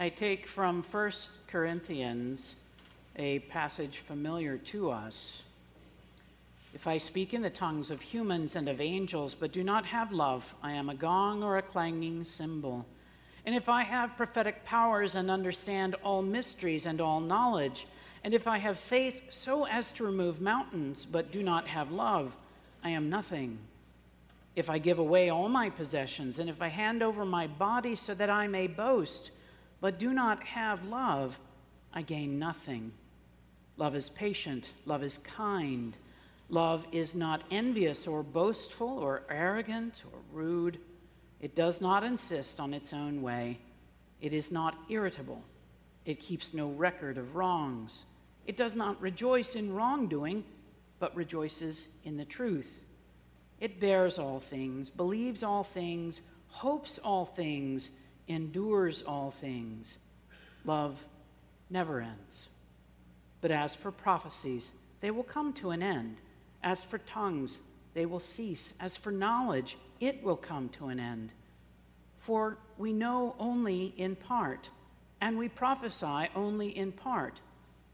I take from 1 Corinthians a passage familiar to us. If I speak in the tongues of humans and of angels, but do not have love, I am a gong or a clanging cymbal. And if I have prophetic powers and understand all mysteries and all knowledge, and if I have faith so as to remove mountains, but do not have love, I am nothing. If I give away all my possessions, and if I hand over my body so that I may boast, but do not have love, I gain nothing. Love is patient, love is kind. Love is not envious or boastful or arrogant or rude. It does not insist on its own way. It is not irritable. It keeps no record of wrongs. It does not rejoice in wrongdoing, but rejoices in the truth. It bears all things, believes all things, hopes all things, endures all things. Love never ends. But as for prophecies, they will come to an end. As for tongues, they will cease. As for knowledge, it will come to an end. For we know only in part, and we prophesy only in part.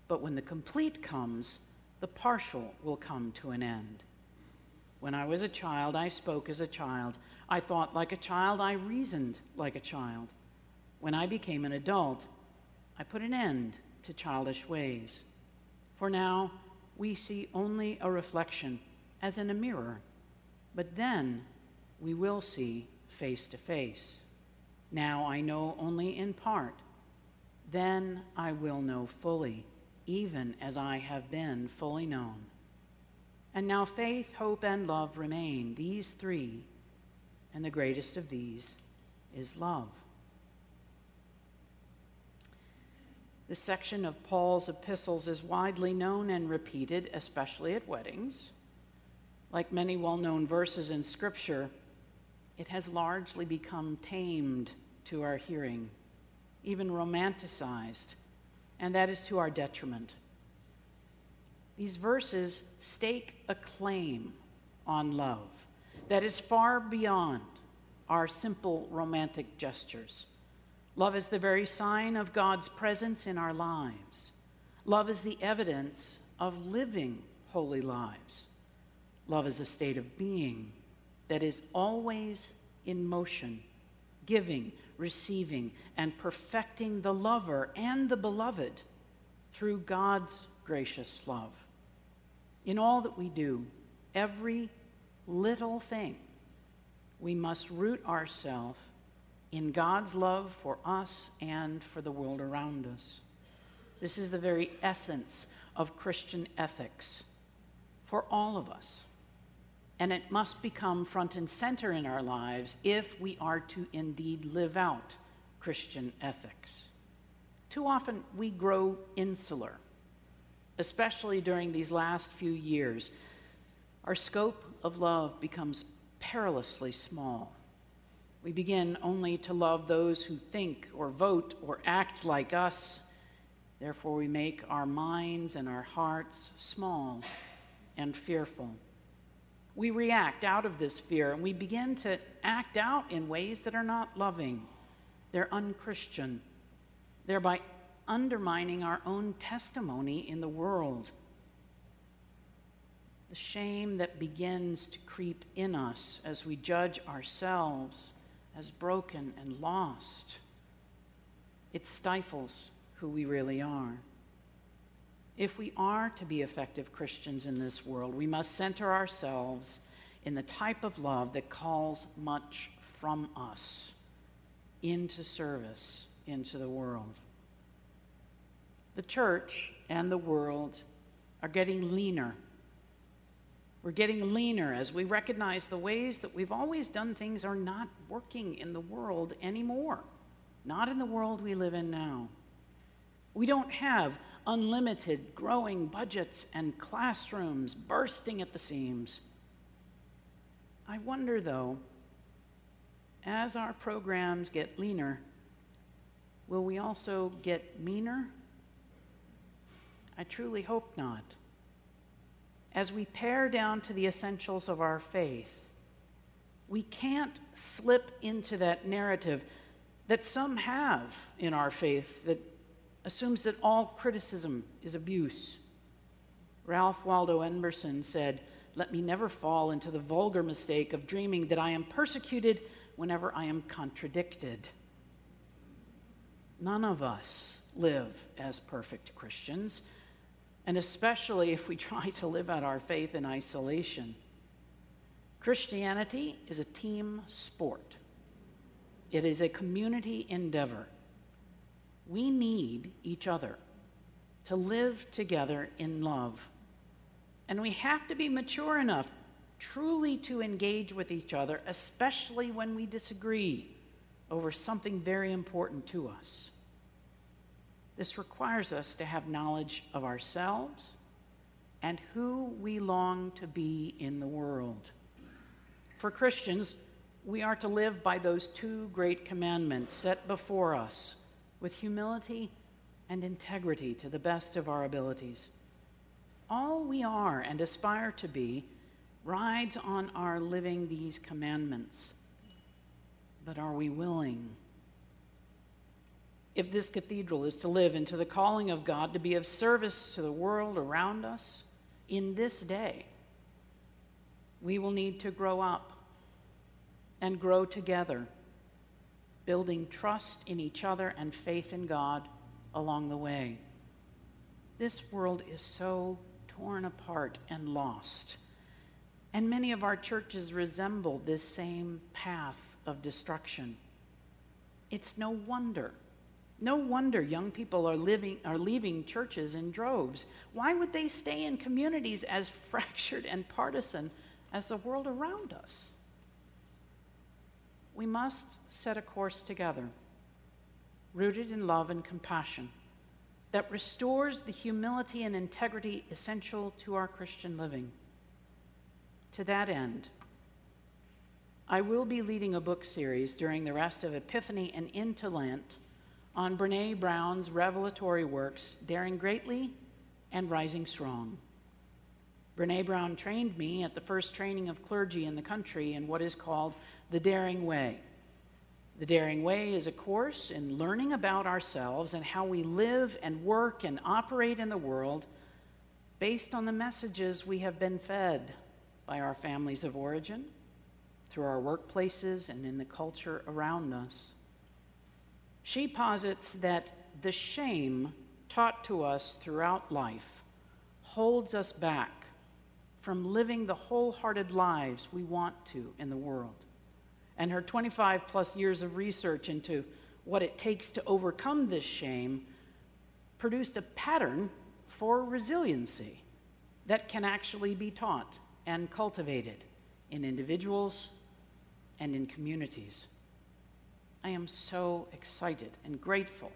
But when the complete comes, the partial will come to an end. When I was a child, I spoke as a child. I thought like a child. I reasoned like a child. When I became an adult, I put an end to childish ways. For now, we see only a reflection, as in a mirror. But then we will see face to face. Now I know only in part. Then I will know fully even as I have been fully known. And now faith, hope, and love remain, these three, and the greatest of these is love. This section of Paul's epistles is widely known and repeated, especially at weddings. Like many well known verses in Scripture, it has largely become tamed to our hearing, even romanticized and that is to our detriment. These verses stake a claim on love that is far beyond our simple romantic gestures. Love is the very sign of God's presence in our lives. Love is the evidence of living holy lives. Love is a state of being that is always in motion, giving, receiving, and perfecting the lover and the beloved through God's gracious love. In all that we do, every little thing, we must root ourselves in God's love for us and for the world around us. This is the very essence of Christian ethics for all of us and it must become front and center in our lives if we are to indeed live out Christian ethics. Too often we grow insular, especially during these last few years. Our scope of love becomes perilously small. We begin only to love those who think or vote or act like us. Therefore, we make our minds and our hearts small and fearful we react out of this fear and we begin to act out in ways that are not loving. They're unchristian, thereby undermining our own testimony in the world. The shame that begins to creep in us as we judge ourselves as broken and lost, it stifles who we really are. If we are to be effective Christians in this world, we must center ourselves in the type of love that calls much from us into service into the world. The church and the world are getting leaner. We're getting leaner as we recognize the ways that we've always done things are not working in the world anymore, not in the world we live in now. We don't have unlimited growing budgets and classrooms bursting at the seams. I wonder, though, as our programs get leaner, will we also get meaner? I truly hope not. As we pare down to the essentials of our faith, we can't slip into that narrative that some have in our faith that assumes that all criticism is abuse. Ralph Waldo Emerson said, Let me never fall into the vulgar mistake of dreaming that I am persecuted whenever I am contradicted. None of us live as perfect Christians, and especially if we try to live out our faith in isolation. Christianity is a team sport. It is a community endeavor. We need each other to live together in love. And we have to be mature enough truly to engage with each other, especially when we disagree over something very important to us. This requires us to have knowledge of ourselves and who we long to be in the world. For Christians, we are to live by those two great commandments set before us with humility and integrity to the best of our abilities. All we are and aspire to be rides on our living these commandments. But are we willing? If this cathedral is to live into the calling of God to be of service to the world around us in this day, we will need to grow up and grow together, building trust in each other and faith in God along the way. This world is so torn apart and lost. And many of our churches resemble this same path of destruction. It's no wonder. No wonder young people are, living, are leaving churches in droves. Why would they stay in communities as fractured and partisan as the world around us? we must set a course together, rooted in love and compassion, that restores the humility and integrity essential to our Christian living. To that end, I will be leading a book series during the rest of Epiphany and into Lent on Brene Brown's revelatory works, Daring Greatly and Rising Strong. Brene Brown trained me at the first training of clergy in the country in what is called the Daring Way. The Daring Way is a course in learning about ourselves and how we live and work and operate in the world based on the messages we have been fed by our families of origin, through our workplaces, and in the culture around us. She posits that the shame taught to us throughout life holds us back from living the wholehearted lives we want to in the world and her 25 plus years of research into what it takes to overcome this shame produced a pattern for resiliency that can actually be taught and cultivated in individuals and in communities. I am so excited and grateful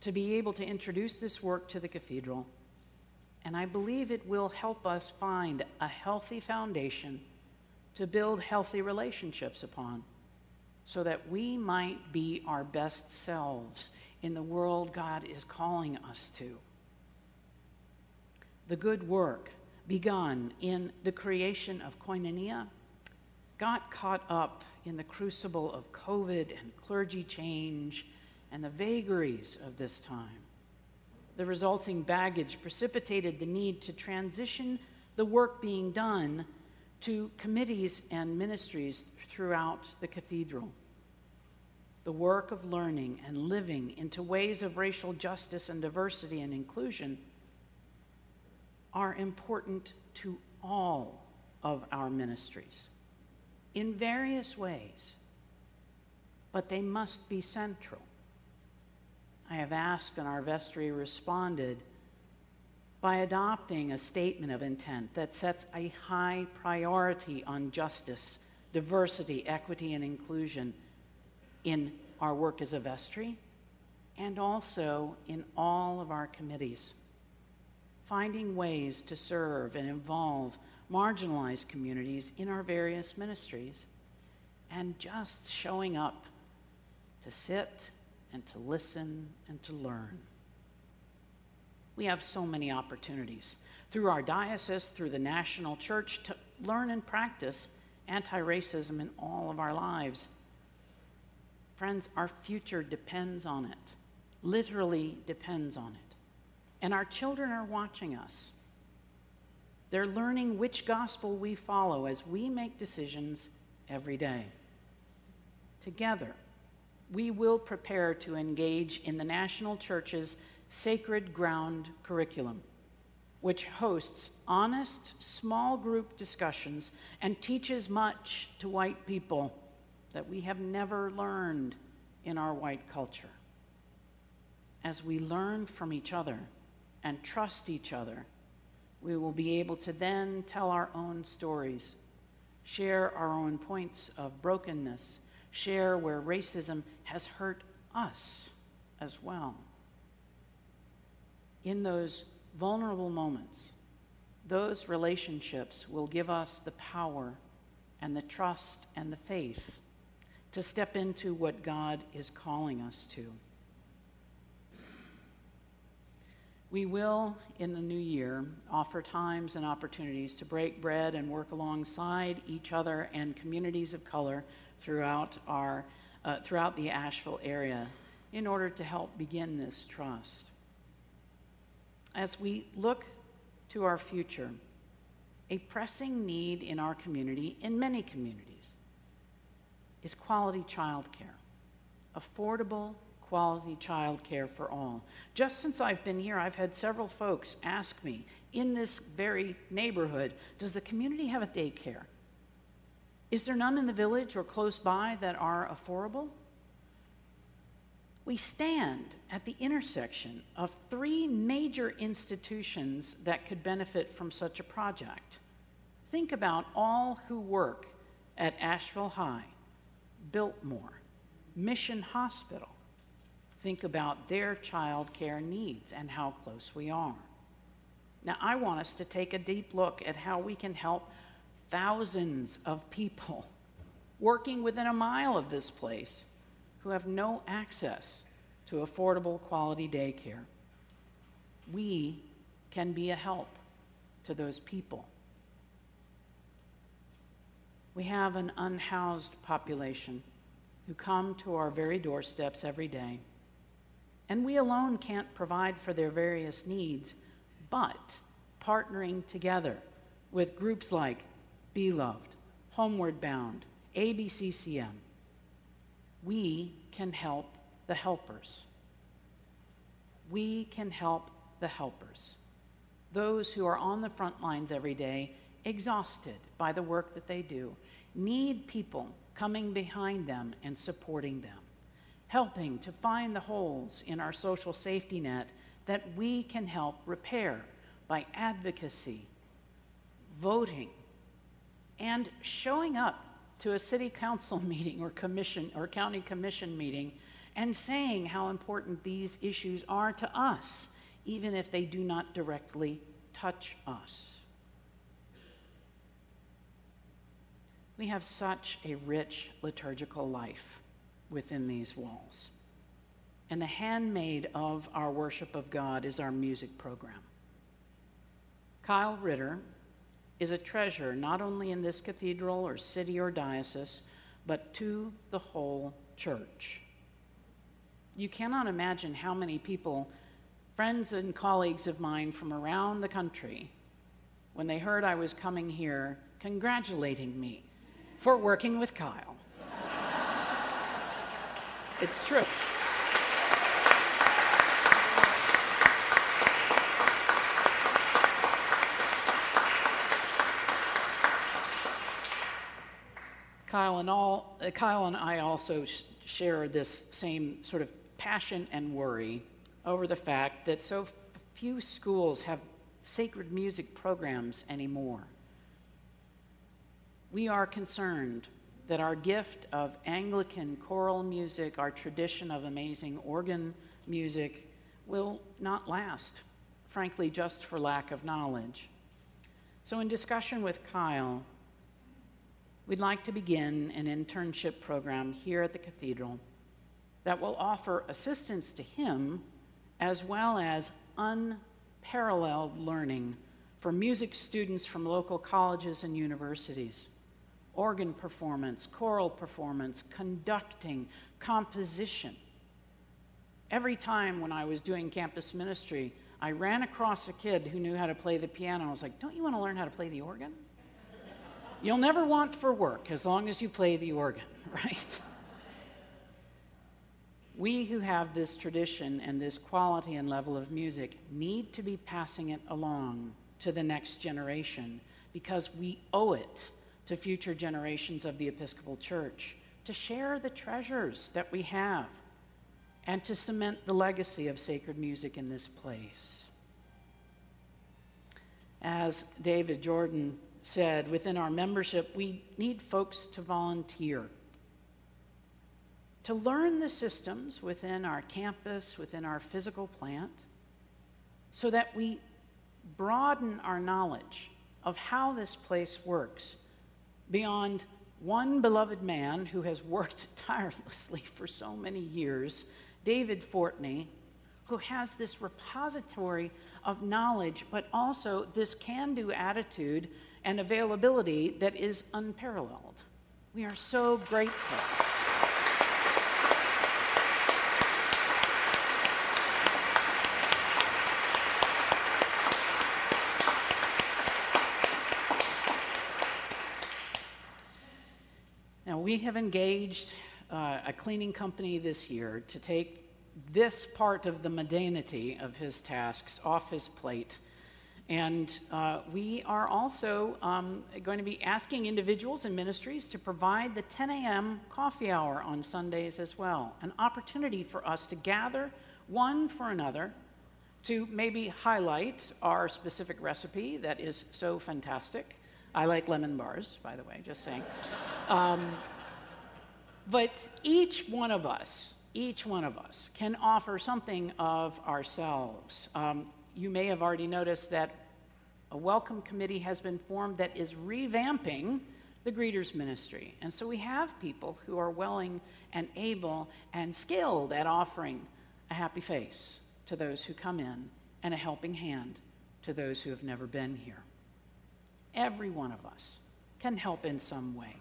to be able to introduce this work to the cathedral, and I believe it will help us find a healthy foundation to build healthy relationships upon so that we might be our best selves in the world God is calling us to. The good work begun in the creation of koinonia got caught up in the crucible of COVID and clergy change and the vagaries of this time. The resulting baggage precipitated the need to transition the work being done to committees and ministries throughout the cathedral. The work of learning and living into ways of racial justice and diversity and inclusion are important to all of our ministries in various ways, but they must be central. I have asked, and our vestry responded by adopting a statement of intent that sets a high priority on justice, diversity, equity, and inclusion in our work as a vestry and also in all of our committees. Finding ways to serve and involve marginalized communities in our various ministries and just showing up to sit and to listen and to learn. We have so many opportunities through our diocese, through the national church, to learn and practice anti racism in all of our lives. Friends, our future depends on it, literally depends on it. And our children are watching us. They're learning which gospel we follow as we make decisions every day. Together, we will prepare to engage in the National Church's Sacred Ground curriculum, which hosts honest, small group discussions and teaches much to white people that we have never learned in our white culture. As we learn from each other and trust each other, we will be able to then tell our own stories, share our own points of brokenness, share where racism has hurt us as well. In those vulnerable moments, those relationships will give us the power and the trust and the faith to step into what God is calling us to. We will, in the new year, offer times and opportunities to break bread and work alongside each other and communities of color throughout, our, uh, throughout the Asheville area in order to help begin this trust. As we look to our future, a pressing need in our community, in many communities, is quality child care. Affordable, quality child care for all. Just since I've been here, I've had several folks ask me in this very neighborhood Does the community have a daycare? Is there none in the village or close by that are affordable? We stand at the intersection of three major institutions that could benefit from such a project. Think about all who work at Asheville High, Biltmore, Mission Hospital. Think about their child care needs and how close we are. Now, I want us to take a deep look at how we can help thousands of people working within a mile of this place who have no access to affordable quality daycare. We can be a help to those people. We have an unhoused population who come to our very doorsteps every day. And we alone can't provide for their various needs, but partnering together with groups like Beloved, Homeward Bound, ABCCM. We can help the helpers. We can help the helpers. Those who are on the front lines every day, exhausted by the work that they do, need people coming behind them and supporting them, helping to find the holes in our social safety net that we can help repair by advocacy, voting, and showing up to a city council meeting or commission or county commission meeting and saying how important these issues are to us, even if they do not directly touch us. We have such a rich liturgical life within these walls. And the handmaid of our worship of God is our music program. Kyle Ritter is a treasure not only in this cathedral or city or diocese, but to the whole church. You cannot imagine how many people, friends and colleagues of mine from around the country, when they heard I was coming here, congratulating me for working with Kyle. It's true. Kyle and all, uh, Kyle and I also sh- share this same sort of passion and worry over the fact that so f- few schools have sacred music programs anymore. We are concerned that our gift of Anglican choral music, our tradition of amazing organ music, will not last, frankly, just for lack of knowledge. So, in discussion with Kyle, we'd like to begin an internship program here at the cathedral that will offer assistance to him as well as unparalleled learning for music students from local colleges and universities, organ performance, choral performance, conducting, composition. Every time when I was doing campus ministry, I ran across a kid who knew how to play the piano. I was like, Don't you want to learn how to play the organ? You'll never want for work as long as you play the organ, right? We who have this tradition and this quality and level of music need to be passing it along to the next generation because we owe it to future generations of the Episcopal Church to share the treasures that we have and to cement the legacy of sacred music in this place. As David Jordan said, within our membership, we need folks to volunteer, to learn the systems within our campus, within our physical plant, so that we broaden our knowledge of how this place works beyond one beloved man who has worked tirelessly for so many years, David Fortney, who has this repository of knowledge, but also this can do attitude and availability that is unparalleled. We are so grateful. Now, we have engaged uh, a cleaning company this year to take this part of the mundanity of his tasks off his plate. And uh, we are also um, going to be asking individuals and ministries to provide the 10 a.m. coffee hour on Sundays as well. An opportunity for us to gather one for another to maybe highlight our specific recipe that is so fantastic. I like lemon bars, by the way, just saying. Um, but each one of us each one of us can offer something of ourselves. Um, you may have already noticed that a welcome committee has been formed that is revamping the greeters ministry. And so we have people who are willing and able and skilled at offering a happy face to those who come in and a helping hand to those who have never been here. Every one of us can help in some way.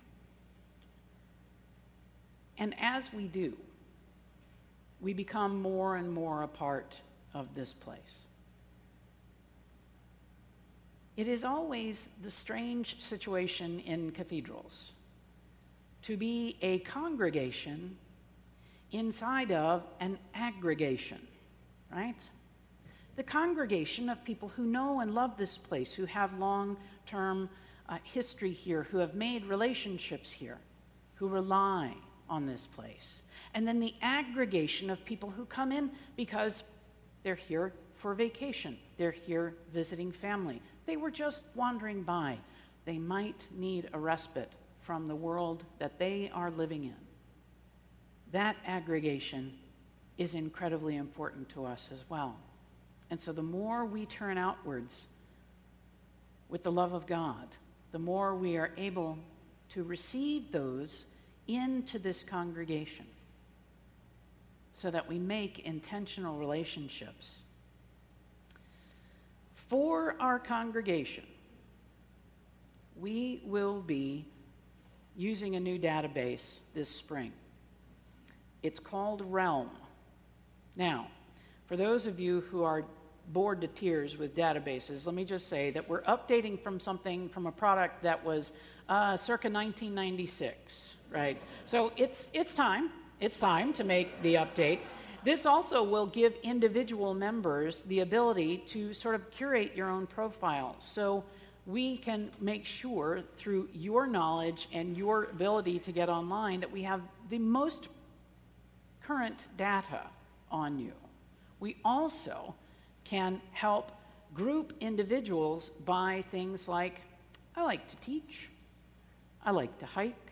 And as we do, we become more and more a part of this place. It is always the strange situation in cathedrals to be a congregation inside of an aggregation, right? The congregation of people who know and love this place, who have long term uh, history here, who have made relationships here, who rely on this place. And then the aggregation of people who come in because they're here for vacation, they're here visiting family, they were just wandering by. They might need a respite from the world that they are living in. That aggregation is incredibly important to us as well. And so the more we turn outwards with the love of God, the more we are able to receive those into this congregation so that we make intentional relationships. For our congregation, we will be using a new database this spring. It's called Realm. Now, for those of you who are bored to tears with databases, let me just say that we're updating from something from a product that was uh, circa 1996, right? So it's, it's time it's time to make the update. This also will give individual members the ability to sort of curate your own profile. So we can make sure through your knowledge and your ability to get online that we have the most current data on you. We also can help group individuals by things like I like to teach, I like to hike,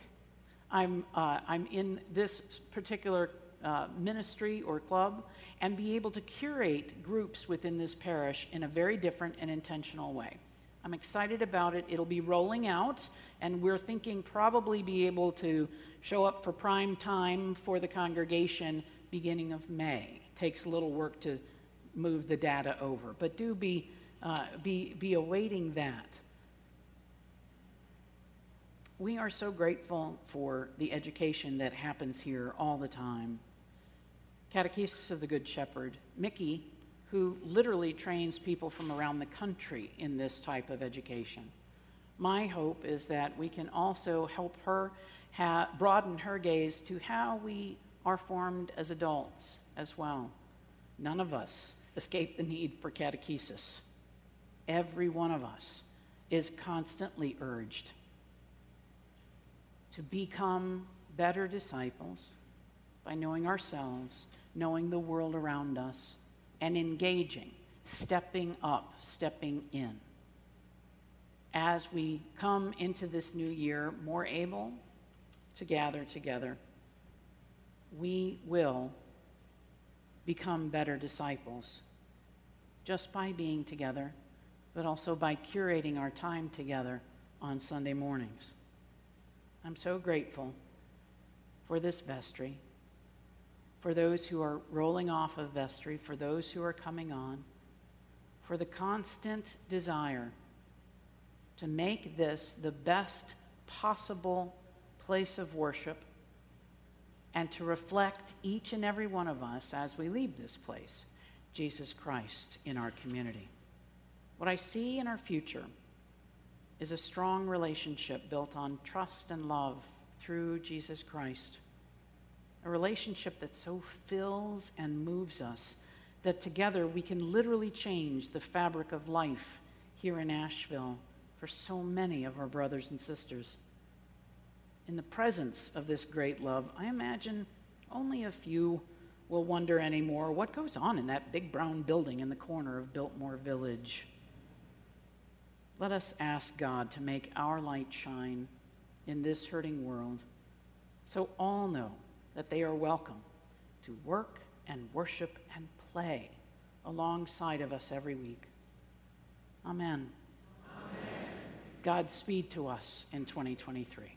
I'm, uh, I'm in this particular uh, ministry or club and be able to curate groups within this parish in a very different and intentional way. I'm excited about it. It'll be rolling out, and we're thinking probably be able to show up for prime time for the congregation beginning of May. Takes a little work to move the data over, but do be, uh, be, be awaiting that. We are so grateful for the education that happens here all the time. Catechesis of the Good Shepherd, Mickey, who literally trains people from around the country in this type of education. My hope is that we can also help her ha- broaden her gaze to how we are formed as adults as well. None of us escape the need for catechesis. Every one of us is constantly urged to become better disciples by knowing ourselves, knowing the world around us, and engaging, stepping up, stepping in. As we come into this new year more able to gather together, we will become better disciples just by being together, but also by curating our time together on Sunday mornings. I'm so grateful for this vestry, for those who are rolling off of vestry, for those who are coming on, for the constant desire to make this the best possible place of worship and to reflect each and every one of us as we leave this place, Jesus Christ in our community. What I see in our future is a strong relationship built on trust and love through Jesus Christ. A relationship that so fills and moves us that together we can literally change the fabric of life here in Asheville for so many of our brothers and sisters in the presence of this great love, I imagine only a few will wonder anymore what goes on in that big brown building in the corner of Biltmore Village. Let us ask God to make our light shine in this hurting world so all know that they are welcome to work and worship and play alongside of us every week. Amen. Amen. Godspeed to us in 2023.